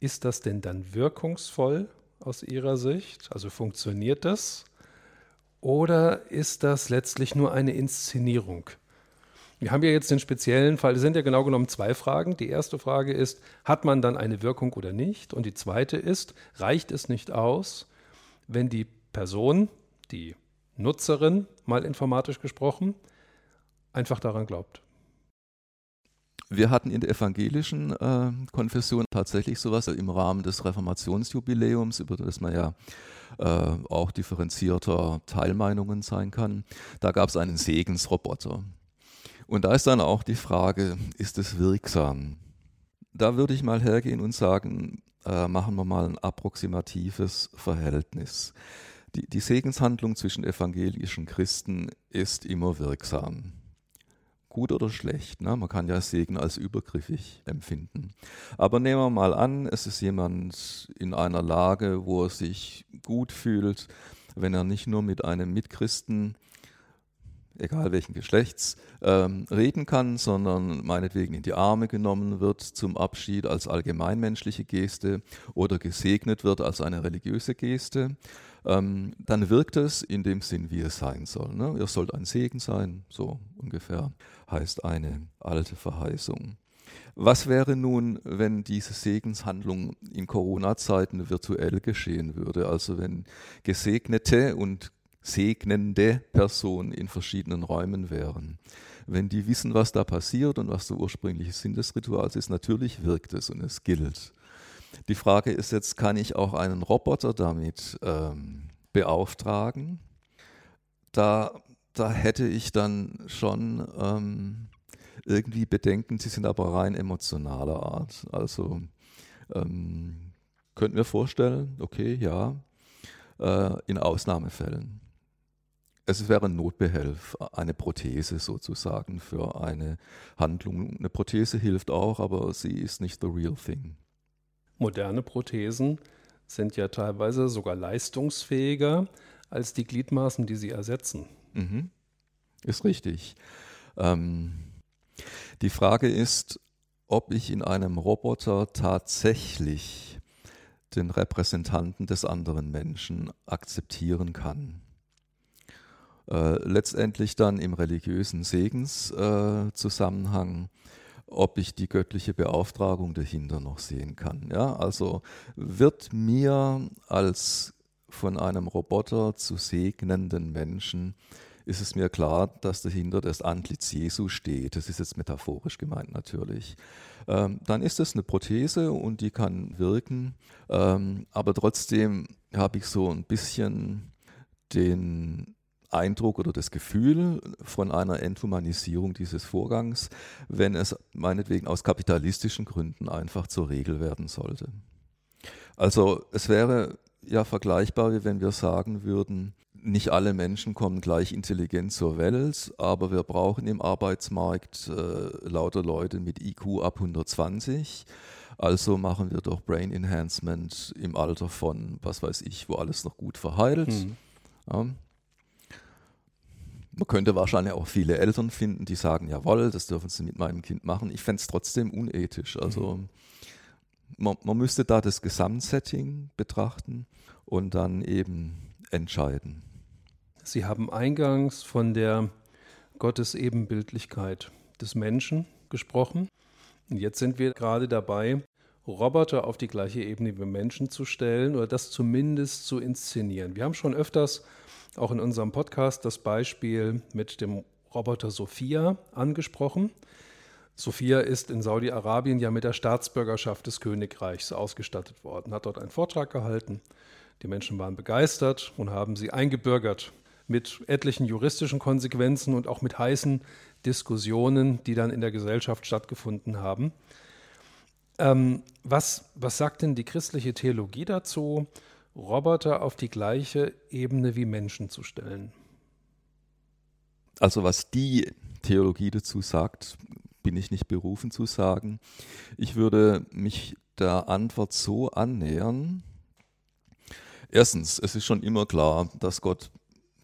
Ist das denn dann wirkungsvoll aus Ihrer Sicht? Also funktioniert das? Oder ist das letztlich nur eine Inszenierung? Wir haben ja jetzt den speziellen Fall, es sind ja genau genommen zwei Fragen. Die erste Frage ist, hat man dann eine Wirkung oder nicht? Und die zweite ist, reicht es nicht aus, wenn die Person, die Nutzerin, mal informatisch gesprochen, einfach daran glaubt? Wir hatten in der evangelischen äh, Konfession tatsächlich sowas im Rahmen des Reformationsjubiläums, über das man ja äh, auch differenzierter Teilmeinungen sein kann. Da gab es einen Segensroboter. Und da ist dann auch die Frage, ist es wirksam? da würde ich mal hergehen und sagen, äh, machen wir mal ein approximatives Verhältnis. Die, die Segenshandlung zwischen evangelischen Christen ist immer wirksam. Gut oder schlecht, ne? man kann ja Segen als übergriffig empfinden. Aber nehmen wir mal an, es ist jemand in einer Lage, wo er sich gut fühlt, wenn er nicht nur mit einem Mitchristen egal welchen Geschlechts, ähm, reden kann, sondern meinetwegen in die Arme genommen wird zum Abschied als allgemeinmenschliche Geste oder gesegnet wird als eine religiöse Geste, ähm, dann wirkt es in dem Sinn, wie es sein soll. Ne? Ihr sollt ein Segen sein, so ungefähr heißt eine alte Verheißung. Was wäre nun, wenn diese Segenshandlung in Corona-Zeiten virtuell geschehen würde? Also wenn Gesegnete und segnende Personen in verschiedenen Räumen wären. Wenn die wissen, was da passiert und was der ursprüngliche Sinn des Rituals ist, natürlich wirkt es und es gilt. Die Frage ist jetzt, kann ich auch einen Roboter damit ähm, beauftragen? Da, da hätte ich dann schon ähm, irgendwie Bedenken, sie sind aber rein emotionaler Art. Also ähm, könnten wir vorstellen, okay, ja, äh, in Ausnahmefällen es wäre ein Notbehelf, eine Prothese sozusagen für eine Handlung. Eine Prothese hilft auch, aber sie ist nicht the real thing. Moderne Prothesen sind ja teilweise sogar leistungsfähiger als die Gliedmaßen, die sie ersetzen. Mhm. Ist richtig. Ähm, die Frage ist, ob ich in einem Roboter tatsächlich den Repräsentanten des anderen Menschen akzeptieren kann äh, letztendlich dann im religiösen Segenszusammenhang, ob ich die göttliche Beauftragung dahinter noch sehen kann. Ja, also wird mir als von einem Roboter zu segnenden Menschen ist es mir klar, dass dahinter das Antlitz Jesu steht. Das ist jetzt metaphorisch gemeint natürlich. Ähm, dann ist es eine Prothese und die kann wirken, ähm, aber trotzdem habe ich so ein bisschen den Eindruck oder das Gefühl von einer Enthumanisierung dieses Vorgangs, wenn es meinetwegen aus kapitalistischen Gründen einfach zur Regel werden sollte. Also es wäre ja vergleichbar, wie wenn wir sagen würden, nicht alle Menschen kommen gleich intelligent zur Welt, aber wir brauchen im Arbeitsmarkt äh, lauter Leute mit IQ ab 120. Also machen wir doch Brain Enhancement im Alter von, was weiß ich, wo alles noch gut verheilt. Mhm. Ja, man könnte wahrscheinlich auch viele Eltern finden, die sagen, jawohl, das dürfen sie mit meinem Kind machen. Ich fände es trotzdem unethisch. Also mhm. man, man müsste da das Gesamtsetting betrachten und dann eben entscheiden. Sie haben eingangs von der Gottesebenbildlichkeit des Menschen gesprochen. Und jetzt sind wir gerade dabei, Roboter auf die gleiche Ebene wie Menschen zu stellen oder das zumindest zu inszenieren. Wir haben schon öfters auch in unserem Podcast das Beispiel mit dem Roboter Sophia angesprochen. Sophia ist in Saudi-Arabien ja mit der Staatsbürgerschaft des Königreichs ausgestattet worden, hat dort einen Vortrag gehalten. Die Menschen waren begeistert und haben sie eingebürgert mit etlichen juristischen Konsequenzen und auch mit heißen Diskussionen, die dann in der Gesellschaft stattgefunden haben. Ähm, was, was sagt denn die christliche Theologie dazu? Roboter auf die gleiche Ebene wie Menschen zu stellen? Also was die Theologie dazu sagt, bin ich nicht berufen zu sagen. Ich würde mich der Antwort so annähern. Erstens, es ist schon immer klar, dass Gott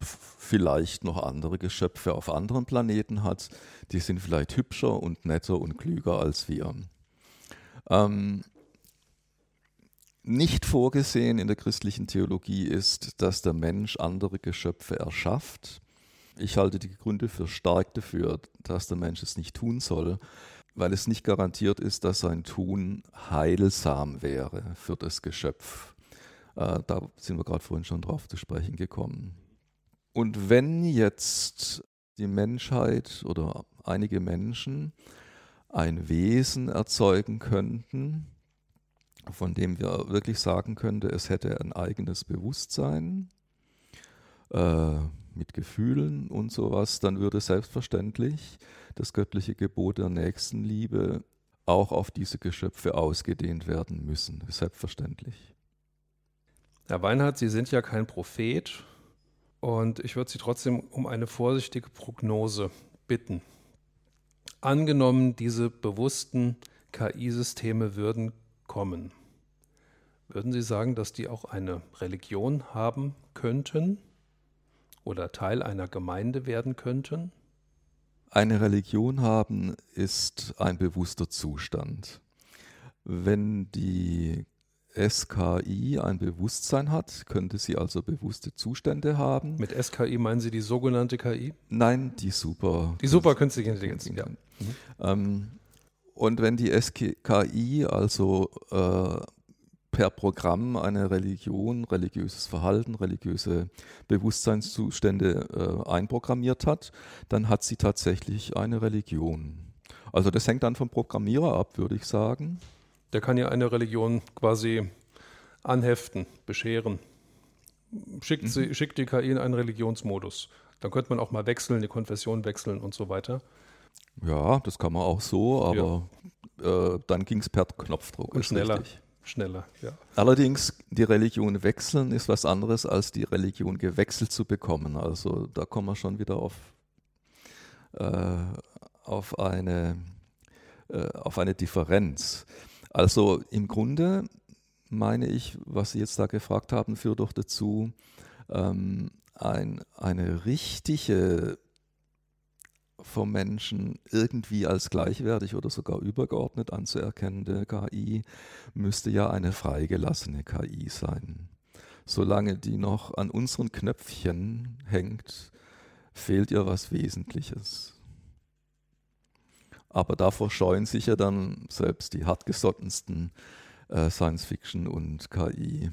vielleicht noch andere Geschöpfe auf anderen Planeten hat. Die sind vielleicht hübscher und netter und klüger als wir. Ähm, nicht vorgesehen in der christlichen Theologie ist, dass der Mensch andere Geschöpfe erschafft. Ich halte die Gründe für stark dafür, dass der Mensch es nicht tun soll, weil es nicht garantiert ist, dass sein Tun heilsam wäre für das Geschöpf. Äh, da sind wir gerade vorhin schon drauf zu sprechen gekommen. Und wenn jetzt die Menschheit oder einige Menschen ein Wesen erzeugen könnten, von dem wir wirklich sagen könnte, es hätte ein eigenes Bewusstsein äh, mit Gefühlen und sowas, dann würde selbstverständlich das göttliche Gebot der Nächstenliebe auch auf diese Geschöpfe ausgedehnt werden müssen, selbstverständlich. Herr Weinhardt, Sie sind ja kein Prophet und ich würde Sie trotzdem um eine vorsichtige Prognose bitten. Angenommen, diese bewussten KI-Systeme würden kommen, würden Sie sagen, dass die auch eine Religion haben könnten oder Teil einer Gemeinde werden könnten? Eine Religion haben ist ein bewusster Zustand. Wenn die SKI ein Bewusstsein hat, könnte sie also bewusste Zustände haben. Mit SKI meinen Sie die sogenannte KI? Nein, die Super. Die super künstliche Intelligenz, ja. Ähm, und wenn die SKI also äh, per Programm eine Religion, religiöses Verhalten, religiöse Bewusstseinszustände äh, einprogrammiert hat, dann hat sie tatsächlich eine Religion. Also das hängt dann vom Programmierer ab, würde ich sagen. Der kann ja eine Religion quasi anheften, bescheren. Schickt, sie, mhm. schickt die KI in einen Religionsmodus. Dann könnte man auch mal wechseln, die Konfession wechseln und so weiter. Ja, das kann man auch so, aber ja. äh, dann ging es per Knopfdruck. Und schneller. Richtig. Schneller, ja. Allerdings, die Religion wechseln ist was anderes, als die Religion gewechselt zu bekommen. Also da kommen wir schon wieder auf, äh, auf, eine, äh, auf eine Differenz. Also im Grunde meine ich, was Sie jetzt da gefragt haben, führt doch dazu, ähm, ein, eine richtige vom Menschen irgendwie als gleichwertig oder sogar übergeordnet anzuerkennende KI müsste ja eine freigelassene KI sein. Solange die noch an unseren Knöpfchen hängt, fehlt ihr was Wesentliches. Aber davor scheuen sich ja dann selbst die hartgesottensten äh, Science-Fiction- und KI-Nerds,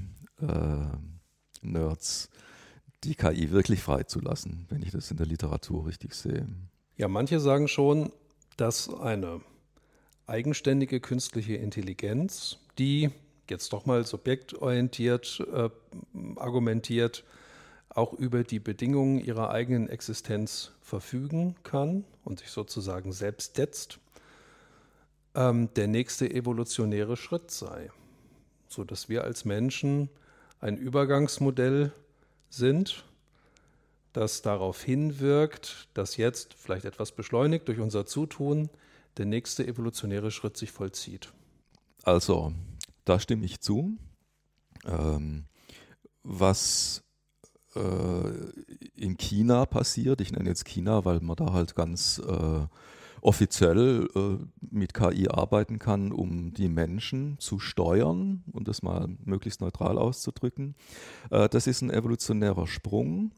äh, die KI wirklich freizulassen, wenn ich das in der Literatur richtig sehe. Ja, manche sagen schon, dass eine eigenständige künstliche Intelligenz, die jetzt doch mal subjektorientiert äh, argumentiert, auch über die Bedingungen ihrer eigenen Existenz verfügen kann und sich sozusagen selbst setzt, ähm, der nächste evolutionäre Schritt sei, sodass wir als Menschen ein Übergangsmodell sind, das darauf hinwirkt, dass jetzt vielleicht etwas beschleunigt durch unser Zutun der nächste evolutionäre Schritt sich vollzieht. Also, da stimme ich zu. Ähm, was äh, in China passiert. Ich nenne jetzt China, weil man da halt ganz äh, offiziell äh, mit KI arbeiten kann, um die Menschen zu steuern, um das mal möglichst neutral auszudrücken. Äh, das ist ein evolutionärer Sprung,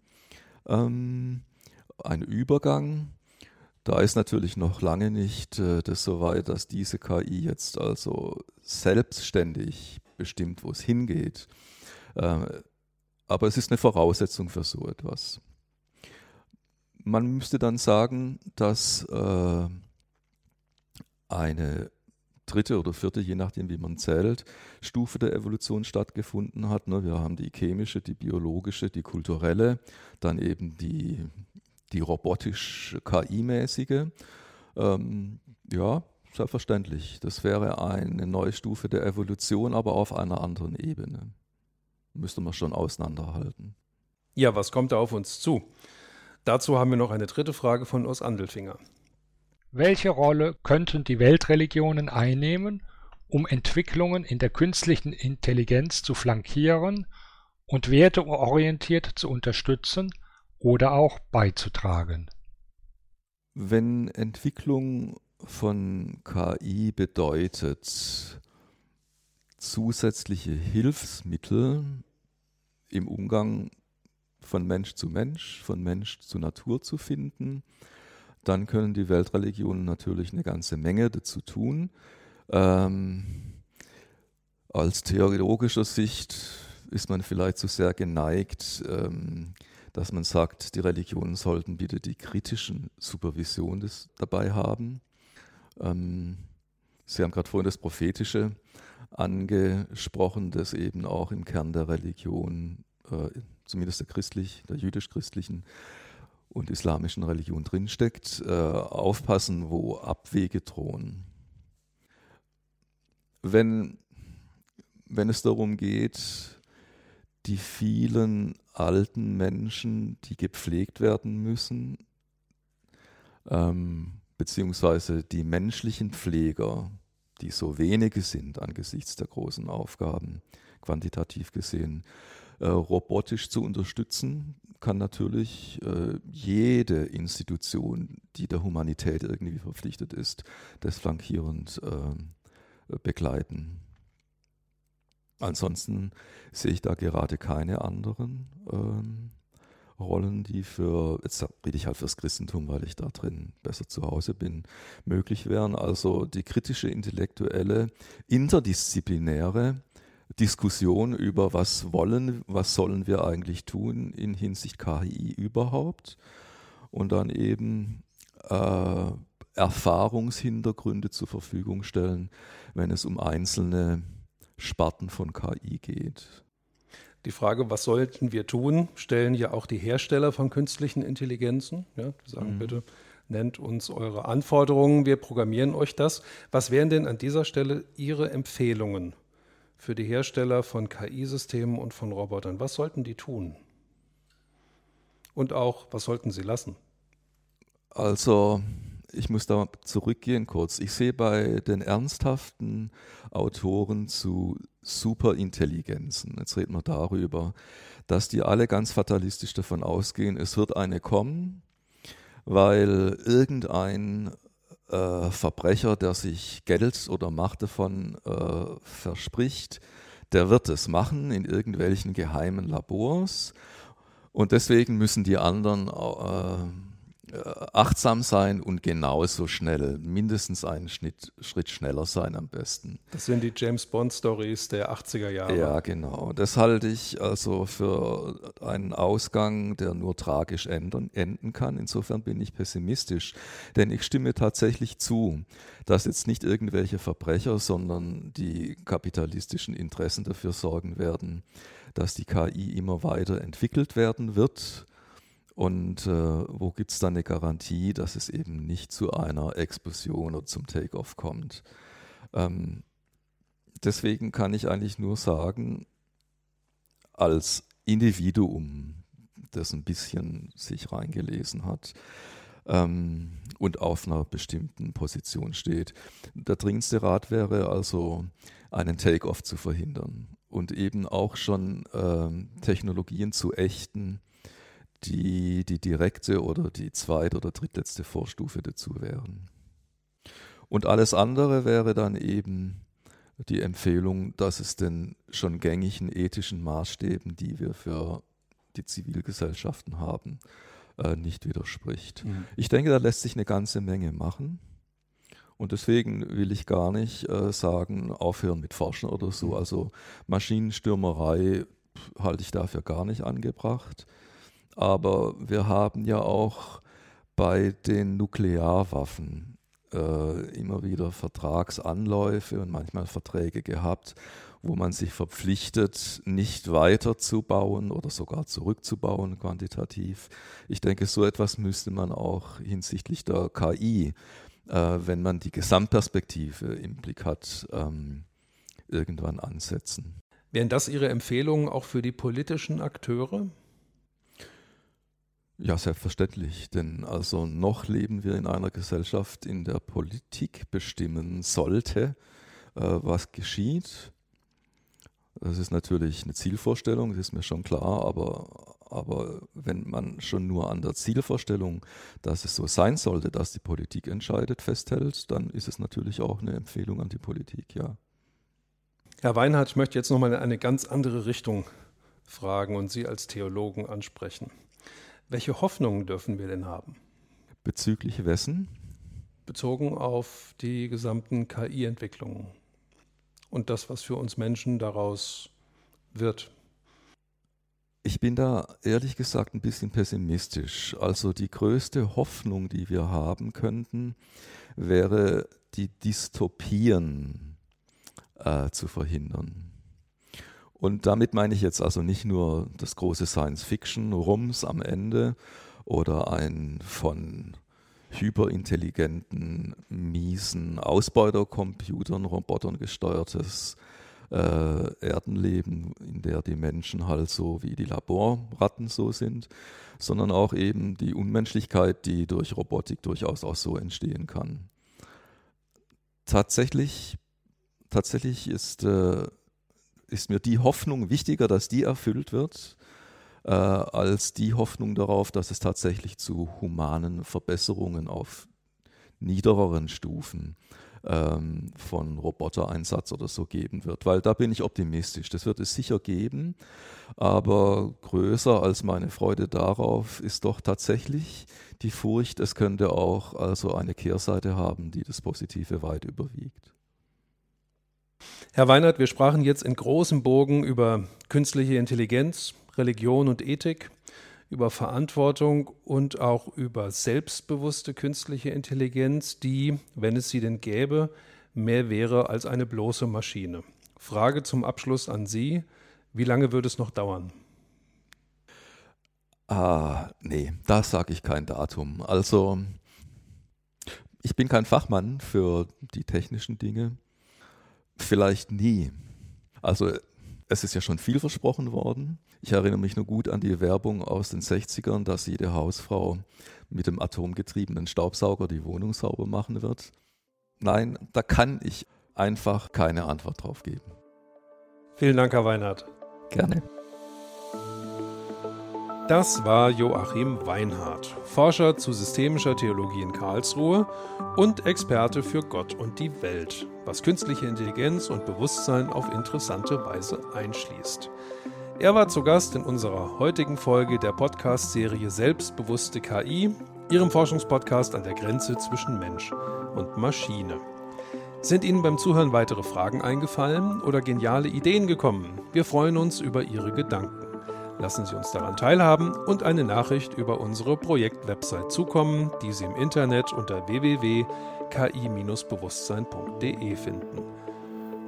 ähm, ein Übergang. Da ist natürlich noch lange nicht äh, das so weit, dass diese KI jetzt also selbstständig bestimmt, wo es hingeht. Äh, aber es ist eine Voraussetzung für so etwas. Man müsste dann sagen, dass äh, eine dritte oder vierte, je nachdem wie man zählt, Stufe der Evolution stattgefunden hat. Ne? Wir haben die chemische, die biologische, die kulturelle, dann eben die, die robotisch-KI-mäßige. Ähm, ja, selbstverständlich. Das wäre eine neue Stufe der Evolution, aber auf einer anderen Ebene müsste man schon auseinanderhalten. Ja, was kommt da auf uns zu? Dazu haben wir noch eine dritte Frage von Urs Andelfinger. Welche Rolle könnten die Weltreligionen einnehmen, um Entwicklungen in der künstlichen Intelligenz zu flankieren und werteorientiert zu unterstützen oder auch beizutragen? Wenn Entwicklung von KI bedeutet, zusätzliche Hilfsmittel im Umgang von Mensch zu Mensch, von Mensch zu Natur zu finden, dann können die Weltreligionen natürlich eine ganze Menge dazu tun. Ähm, als theologischer Sicht ist man vielleicht zu so sehr geneigt, ähm, dass man sagt, die Religionen sollten bitte die kritischen Supervision des, dabei haben. Ähm, Sie haben gerade vorhin das Prophetische angesprochen, das eben auch im Kern der Religion, äh, zumindest der christlich, der jüdisch-christlichen und islamischen Religion drinsteckt, äh, aufpassen, wo Abwege drohen. wenn, wenn es darum geht, die vielen alten Menschen, die gepflegt werden müssen, ähm, beziehungsweise die menschlichen Pfleger, die so wenige sind angesichts der großen Aufgaben, quantitativ gesehen, äh, robotisch zu unterstützen, kann natürlich äh, jede Institution, die der Humanität irgendwie verpflichtet ist, das flankierend äh, begleiten. Ansonsten sehe ich da gerade keine anderen ähm, Rollen, die für, jetzt rede ich halt fürs Christentum, weil ich da drin besser zu Hause bin, möglich wären. Also die kritische, intellektuelle, interdisziplinäre Diskussion über was wollen, was sollen wir eigentlich tun in Hinsicht KI überhaupt und dann eben äh, Erfahrungshintergründe zur Verfügung stellen, wenn es um einzelne Sparten von KI geht. Die Frage, was sollten wir tun, stellen ja auch die Hersteller von künstlichen Intelligenzen. Ja, die sagen mhm. bitte, nennt uns eure Anforderungen, wir programmieren euch das. Was wären denn an dieser Stelle Ihre Empfehlungen für die Hersteller von KI-Systemen und von Robotern? Was sollten die tun? Und auch, was sollten sie lassen? Also, ich muss da zurückgehen kurz. Ich sehe bei den ernsthaften Autoren zu Superintelligenzen, jetzt reden wir darüber, dass die alle ganz fatalistisch davon ausgehen, es wird eine kommen, weil irgendein äh, Verbrecher, der sich Geld oder Macht davon äh, verspricht, der wird es machen in irgendwelchen geheimen Labors. Und deswegen müssen die anderen äh, achtsam sein und genauso schnell, mindestens einen Schnitt, Schritt schneller sein am besten. Das sind die James Bond Stories der 80er Jahre. Ja, genau. Das halte ich also für einen Ausgang, der nur tragisch enden, enden kann. Insofern bin ich pessimistisch, denn ich stimme tatsächlich zu, dass jetzt nicht irgendwelche Verbrecher, sondern die kapitalistischen Interessen dafür sorgen werden, dass die KI immer weiter entwickelt werden wird und äh, wo gibt es dann eine Garantie, dass es eben nicht zu einer Explosion oder zum Takeoff kommt? Ähm, deswegen kann ich eigentlich nur sagen, als Individuum, das ein bisschen sich reingelesen hat ähm, und auf einer bestimmten Position steht, der dringendste Rat wäre also, einen Takeoff zu verhindern und eben auch schon ähm, Technologien zu ächten, die die direkte oder die zweit- oder drittletzte Vorstufe dazu wären. Und alles andere wäre dann eben die Empfehlung, dass es den schon gängigen ethischen Maßstäben, die wir für die Zivilgesellschaften haben, äh, nicht widerspricht. Mhm. Ich denke, da lässt sich eine ganze Menge machen. Und deswegen will ich gar nicht äh, sagen, aufhören mit Forschen oder so. Mhm. Also Maschinenstürmerei halte ich dafür gar nicht angebracht. Aber wir haben ja auch bei den Nuklearwaffen äh, immer wieder Vertragsanläufe und manchmal Verträge gehabt, wo man sich verpflichtet, nicht weiterzubauen oder sogar zurückzubauen quantitativ. Ich denke, so etwas müsste man auch hinsichtlich der KI, äh, wenn man die Gesamtperspektive im Blick hat, ähm, irgendwann ansetzen. Wären das Ihre Empfehlungen auch für die politischen Akteure? Ja, selbstverständlich. Denn also noch leben wir in einer Gesellschaft, in der Politik bestimmen sollte, äh, was geschieht. Das ist natürlich eine Zielvorstellung, das ist mir schon klar, aber, aber wenn man schon nur an der Zielvorstellung, dass es so sein sollte, dass die Politik entscheidet, festhält, dann ist es natürlich auch eine Empfehlung an die Politik, ja. Herr Weinhardt, ich möchte jetzt nochmal in eine ganz andere Richtung fragen und Sie als Theologen ansprechen. Welche Hoffnungen dürfen wir denn haben? Bezüglich wessen? Bezogen auf die gesamten KI-Entwicklungen und das, was für uns Menschen daraus wird. Ich bin da ehrlich gesagt ein bisschen pessimistisch. Also die größte Hoffnung, die wir haben könnten, wäre die Dystopien äh, zu verhindern. Und damit meine ich jetzt also nicht nur das große Science-Fiction-Rums am Ende oder ein von hyperintelligenten, miesen Ausbeutercomputern, Robotern gesteuertes äh, Erdenleben, in der die Menschen halt so wie die Laborratten so sind, sondern auch eben die Unmenschlichkeit, die durch Robotik durchaus auch so entstehen kann. Tatsächlich, tatsächlich ist, äh, ist mir die Hoffnung wichtiger, dass die erfüllt wird, äh, als die Hoffnung darauf, dass es tatsächlich zu humanen Verbesserungen auf niedereren Stufen ähm, von Robotereinsatz oder so geben wird, weil da bin ich optimistisch. Das wird es sicher geben, aber größer als meine Freude darauf ist doch tatsächlich die Furcht, es könnte auch also eine Kehrseite haben, die das Positive weit überwiegt. Herr Weinert, wir sprachen jetzt in großem Bogen über künstliche Intelligenz, Religion und Ethik über Verantwortung und auch über selbstbewusste künstliche Intelligenz, die, wenn es sie denn gäbe, mehr wäre als eine bloße Maschine. Frage zum Abschluss an Sie. Wie lange würde es noch dauern? Ah, nee, da sage ich kein Datum. Also, ich bin kein Fachmann für die technischen Dinge. Vielleicht nie. Also, es ist ja schon viel versprochen worden. Ich erinnere mich nur gut an die Werbung aus den 60ern, dass jede Hausfrau mit dem atomgetriebenen Staubsauger die Wohnung sauber machen wird. Nein, da kann ich einfach keine Antwort drauf geben. Vielen Dank, Herr Weinhardt. Gerne. Das war Joachim Weinhardt, Forscher zu systemischer Theologie in Karlsruhe und Experte für Gott und die Welt, was künstliche Intelligenz und Bewusstsein auf interessante Weise einschließt. Er war zu Gast in unserer heutigen Folge der Podcast-Serie Selbstbewusste KI, Ihrem Forschungspodcast an der Grenze zwischen Mensch und Maschine. Sind Ihnen beim Zuhören weitere Fragen eingefallen oder geniale Ideen gekommen? Wir freuen uns über Ihre Gedanken. Lassen Sie uns daran teilhaben und eine Nachricht über unsere Projektwebsite zukommen, die Sie im Internet unter www.ki-bewusstsein.de finden.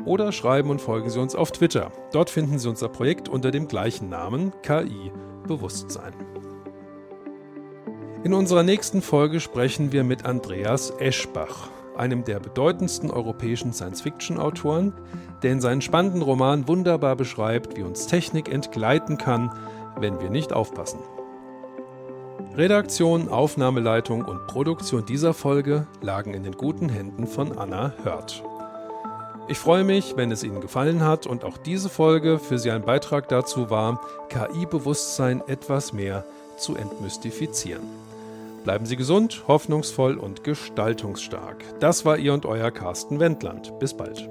Oder schreiben und folgen Sie uns auf Twitter. Dort finden Sie unser Projekt unter dem gleichen Namen KI Bewusstsein. In unserer nächsten Folge sprechen wir mit Andreas Eschbach, einem der bedeutendsten europäischen Science-Fiction-Autoren, der in seinen spannenden Roman wunderbar beschreibt, wie uns Technik entgleiten kann, wenn wir nicht aufpassen. Redaktion, Aufnahmeleitung und Produktion dieser Folge lagen in den guten Händen von Anna Hört. Ich freue mich, wenn es Ihnen gefallen hat und auch diese Folge für Sie ein Beitrag dazu war, KI-Bewusstsein etwas mehr zu entmystifizieren. Bleiben Sie gesund, hoffnungsvoll und gestaltungsstark. Das war Ihr und Euer Carsten Wendland. Bis bald.